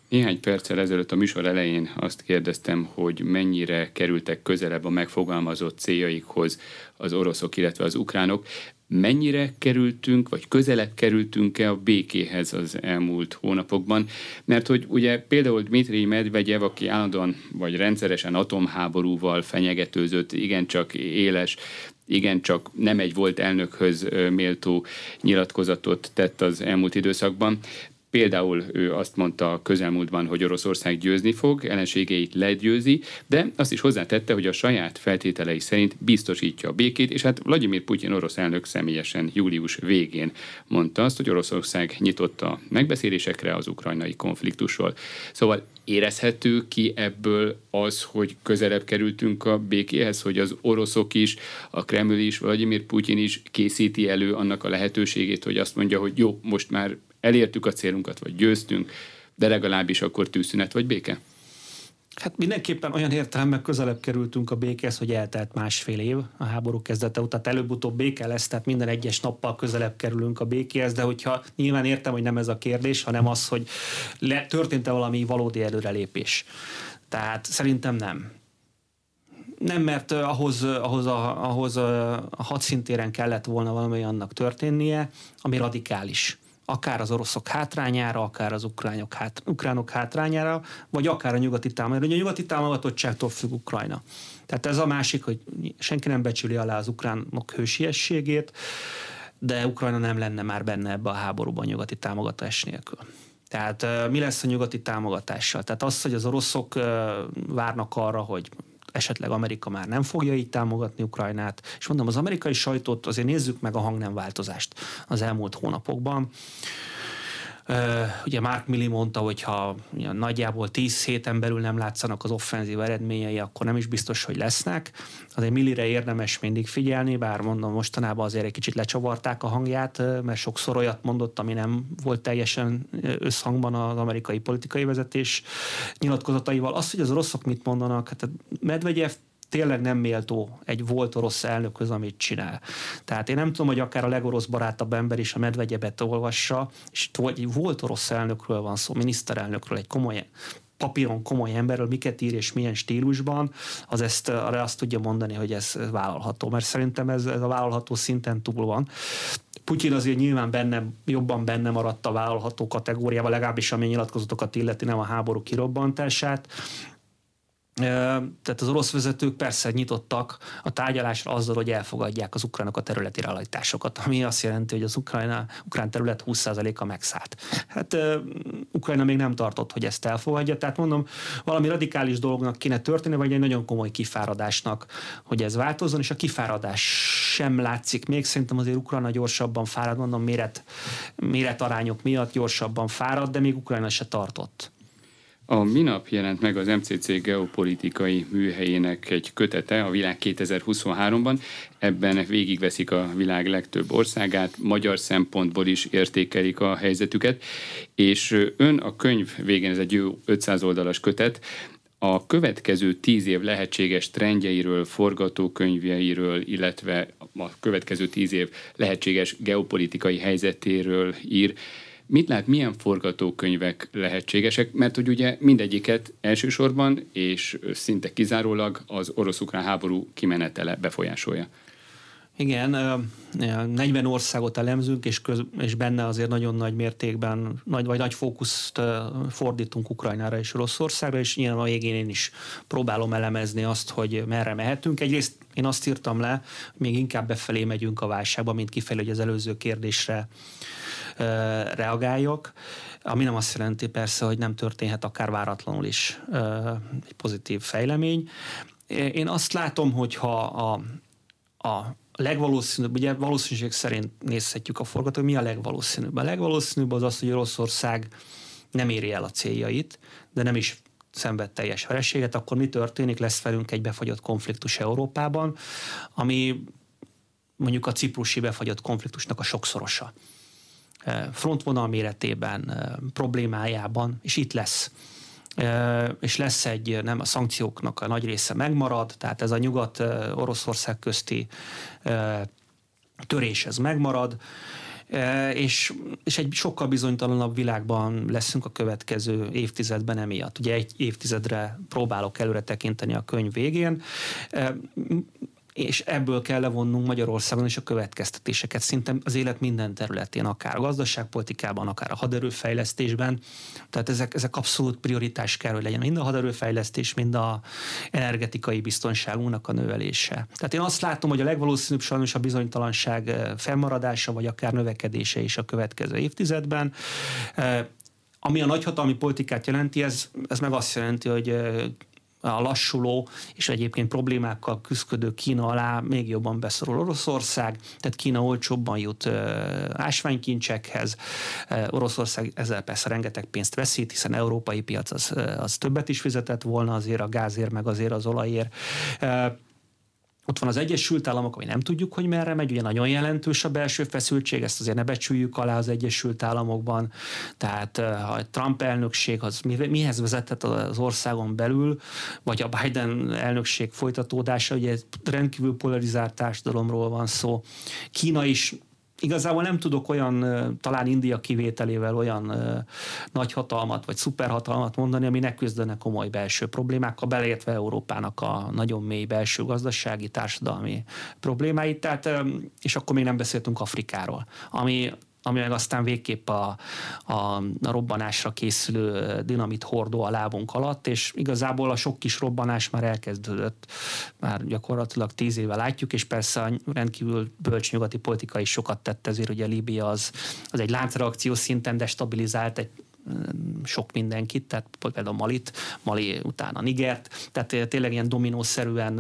Néhány perccel ezelőtt a műsor elején azt kérdeztem, hogy mennyire kerültek közelebb a megfogalmazott céljaikhoz az oroszok, illetve az ukránok. Mennyire kerültünk, vagy közelebb kerültünk-e a békéhez az elmúlt hónapokban? Mert hogy ugye például Dmitri Medvegyev, aki állandóan vagy rendszeresen atomháborúval fenyegetőzött, igencsak éles igencsak nem egy volt elnökhöz méltó nyilatkozatot tett az elmúlt időszakban. Például ő azt mondta közelmúltban, hogy Oroszország győzni fog, ellenségeit legyőzi, de azt is hozzátette, hogy a saját feltételei szerint biztosítja a békét, és hát Vladimir Putyin orosz elnök személyesen július végén mondta azt, hogy Oroszország nyitott a megbeszélésekre az ukrajnai konfliktusról. Szóval érezhető ki ebből az, hogy közelebb kerültünk a békéhez, hogy az oroszok is, a Kreml is, Vladimir Putyin is készíti elő annak a lehetőségét, hogy azt mondja, hogy jó, most már elértük a célunkat, vagy győztünk, de legalábbis akkor tűzszünet vagy béke? Hát mindenképpen olyan értelemben közelebb kerültünk a békéhez, hogy eltelt másfél év a háború kezdete után. Előbb-utóbb béke lesz, tehát minden egyes nappal közelebb kerülünk a békéhez, de hogyha nyilván értem, hogy nem ez a kérdés, hanem az, hogy le, történt-e valami valódi előrelépés. Tehát szerintem nem. Nem, mert ahhoz, ahhoz, a, ahhoz a hadszintéren kellett volna valami annak történnie, ami radikális akár az oroszok hátrányára, akár az ukránok, hát, ukránok hátrányára, vagy akár a nyugati támogatására. A nyugati támogatottságtól függ Ukrajna. Tehát ez a másik, hogy senki nem becsüli alá az ukránok hősiességét, de Ukrajna nem lenne már benne ebbe a háborúban nyugati támogatás nélkül. Tehát mi lesz a nyugati támogatással? Tehát az, hogy az oroszok várnak arra, hogy esetleg Amerika már nem fogja így támogatni Ukrajnát. És mondom, az amerikai sajtót azért nézzük meg a hangnemváltozást az elmúlt hónapokban. Ugye Mark Milley mondta, hogy ha nagyjából 10 héten belül nem látszanak az offenzív eredményei, akkor nem is biztos, hogy lesznek. Azért Millire érdemes mindig figyelni, bár mondom, mostanában azért egy kicsit lecsavarták a hangját, mert sokszor olyat mondott, ami nem volt teljesen összhangban az amerikai politikai vezetés nyilatkozataival. Az, hogy az oroszok mit mondanak, hát Medvegyev tényleg nem méltó egy volt orosz elnökhöz, amit csinál. Tehát én nem tudom, hogy akár a legorosz barátabb ember is a medvegyebet olvassa, és egy volt orosz elnökről van szó, miniszterelnökről, egy komoly papíron komoly emberről miket ír és milyen stílusban, az ezt arra azt tudja mondani, hogy ez vállalható. Mert szerintem ez, ez a vállalható szinten túl van. Putyin azért nyilván benne, jobban benne maradt a vállalható kategóriával, legalábbis ami nyilatkozatokat illeti, nem a háború kirobbantását, tehát az orosz vezetők persze nyitottak a tárgyalásra azzal, hogy elfogadják az ukránok a területi realitásokat, ami azt jelenti, hogy az Ukrajna, ukrán terület 20%-a megszállt. Hát Ukrajna még nem tartott, hogy ezt elfogadja, tehát mondom, valami radikális dolognak kéne történni, vagy egy nagyon komoly kifáradásnak, hogy ez változzon, és a kifáradás sem látszik még, szerintem azért Ukrajna gyorsabban fárad, mondom, méret, méretarányok miatt gyorsabban fárad, de még Ukrajna se tartott. A minap jelent meg az MCC geopolitikai műhelyének egy kötete a világ 2023-ban. Ebben végigveszik a világ legtöbb országát, magyar szempontból is értékelik a helyzetüket, és ön a könyv végén, ez egy jó 500 oldalas kötet, a következő tíz év lehetséges trendjeiről, forgatókönyvjeiről, illetve a következő tíz év lehetséges geopolitikai helyzetéről ír. Mit lát, milyen forgatókönyvek lehetségesek? Mert hogy ugye mindegyiket elsősorban és szinte kizárólag az orosz-ukrán háború kimenetele befolyásolja. Igen, 40 országot elemzünk, és, köz, és benne azért nagyon nagy mértékben, nagy vagy nagy fókuszt fordítunk Ukrajnára és Oroszországra, és nyilván a végén én is próbálom elemezni azt, hogy merre mehetünk. Egyrészt én azt írtam le, még inkább befelé megyünk a válságba, mint kifelé, hogy az előző kérdésre reagáljak, ami nem azt jelenti persze, hogy nem történhet akár váratlanul is egy pozitív fejlemény. Én azt látom, hogy ha a, a legvalószínűbb, ugye valószínűség szerint nézhetjük a forgatót, mi a legvalószínűbb? A legvalószínűbb az az, hogy Oroszország nem éri el a céljait, de nem is szenved teljes vereséget, akkor mi történik? Lesz velünk egy befagyott konfliktus Európában, ami mondjuk a ciprusi befagyott konfliktusnak a sokszorosa frontvonal méretében, problémájában, és itt lesz. És lesz egy, nem a szankcióknak a nagy része megmarad, tehát ez a nyugat-oroszország közti törés ez megmarad, és, és egy sokkal bizonytalanabb világban leszünk a következő évtizedben emiatt. Ugye egy évtizedre próbálok előre tekinteni a könyv végén és ebből kell levonnunk Magyarországon is a következtetéseket szinte az élet minden területén, akár a gazdaságpolitikában, akár a haderőfejlesztésben. Tehát ezek, ezek abszolút prioritás kell, hogy legyen mind a haderőfejlesztés, mind a energetikai biztonságunknak a növelése. Tehát én azt látom, hogy a legvalószínűbb sajnos a bizonytalanság eh, fennmaradása, vagy akár növekedése is a következő évtizedben. Eh, ami a nagyhatalmi politikát jelenti, ez, ez meg azt jelenti, hogy eh, a lassuló és egyébként problémákkal küzdködő Kína alá még jobban beszorul Oroszország, tehát Kína olcsóbban jut ásványkincsekhez, Oroszország ezzel persze rengeteg pénzt veszít, hiszen európai piac az, az többet is fizetett volna azért a gázért, meg azért az olajért. Ott van az Egyesült Államok, ami nem tudjuk, hogy merre megy, ugye nagyon jelentős a belső feszültség, ezt azért ne becsüljük alá az Egyesült Államokban. Tehát ha a Trump elnökség az mihez vezetett az országon belül, vagy a Biden elnökség folytatódása, ugye rendkívül polarizált társadalomról van szó. Kína is igazából nem tudok olyan, talán India kivételével olyan nagyhatalmat vagy szuperhatalmat mondani, ami ne küzdene komoly belső problémákkal, beleértve Európának a nagyon mély belső gazdasági, társadalmi problémáit. Tehát, és akkor még nem beszéltünk Afrikáról, ami ami meg aztán végképp a, a, a robbanásra készülő dinamit hordó a lábunk alatt, és igazából a sok kis robbanás már elkezdődött, már gyakorlatilag tíz éve látjuk, és persze a rendkívül bölcs nyugati politika is sokat tett ezért, ugye Líbia az, az egy láncreakció szinten destabilizált egy sok mindenkit, tehát például Malit, Mali utána Nigert, tehát tényleg ilyen dominószerűen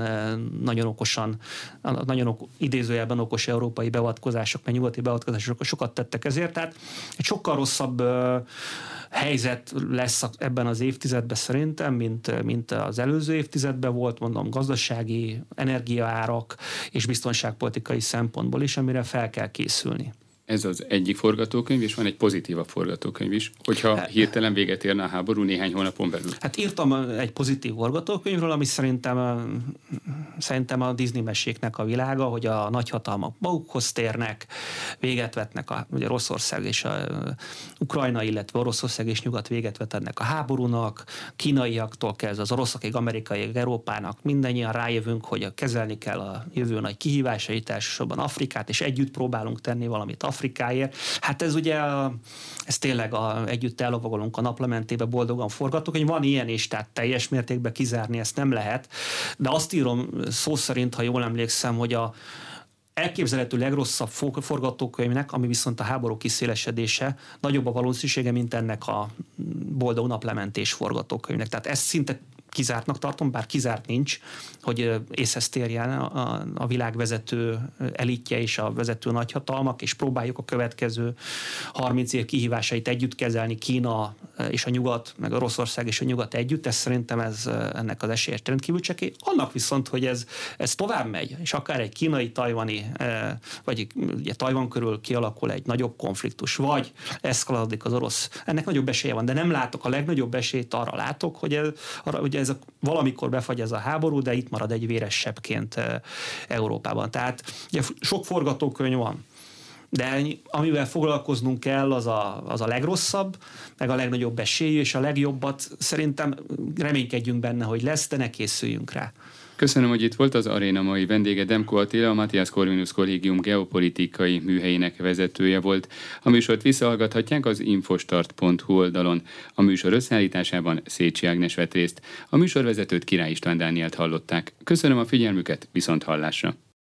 nagyon okosan, nagyon ok, idézőjelben okos európai beavatkozások, meg nyugati beavatkozások sokat tettek ezért, tehát egy sokkal rosszabb helyzet lesz ebben az évtizedben szerintem, mint, mint az előző évtizedben volt, mondom, gazdasági, energiaárak és biztonságpolitikai szempontból is, amire fel kell készülni. Ez az egyik forgatókönyv, és van egy pozitívabb forgatókönyv is, hogyha hát- hirtelen véget érne a háború néhány hónapon belül. Hát írtam egy pozitív forgatókönyvről, ami szerintem, szerintem a Disney meséknek a világa, hogy a nagyhatalmak magukhoz térnek, véget vetnek a ugye Oroszország és a Ukrajna, illetve Oroszország és Nyugat véget vet ennek a háborúnak, kínaiaktól kezdve az oroszakig, amerikai, Európának mindannyian rájövünk, hogy kezelni kell a jövő nagy kihívásait, elsősorban Afrikát, és együtt próbálunk tenni valamit Afrikát Afrikáért. Hát ez ugye, ez tényleg a, együtt ellovagolunk a naplementébe, boldogan forgatok, hogy van ilyen is, tehát teljes mértékben kizárni ezt nem lehet. De azt írom szó szerint, ha jól emlékszem, hogy a, elképzelhető legrosszabb forgatókönyvnek, ami viszont a háború kiszélesedése, nagyobb a valószínűsége, mint ennek a boldog naplementés forgatókönyvnek. Tehát ezt szinte kizártnak tartom, bár kizárt nincs, hogy észhez térjen a, a világ vezető elitje és a vezető nagyhatalmak, és próbáljuk a következő 30 év kihívásait együtt kezelni, Kína és a nyugat, meg Oroszország és a nyugat együtt, ez szerintem ez ennek az esélyes rendkívül csekély. Annak viszont, hogy ez, ez tovább megy, és akár egy kínai, tajvani, vagy ugye Tajvan körül kialakul egy nagyobb konfliktus, vagy eszkalálódik az orosz, ennek nagyobb esélye van, de nem látok, a legnagyobb esélyt arra látok, hogy ez, arra, ugye ez a, valamikor befagy ez a háború, de itt marad egy véres sebként Európában. Tehát ugye sok forgatókönyv van de amivel foglalkoznunk kell, az a, az a legrosszabb, meg a legnagyobb esély, és a legjobbat szerintem reménykedjünk benne, hogy lesz, de ne készüljünk rá. Köszönöm, hogy itt volt az aréna mai vendége. Demko Attila, a Matthias Corvinus Kollégium geopolitikai műhelyének vezetője volt. A műsort visszahallgathatják az infostart.hu oldalon. A műsor összeállításában Szécsi Ágnes vett részt. A műsorvezetőt Király István Dánielt hallották. Köszönöm a figyelmüket, viszont hallásra!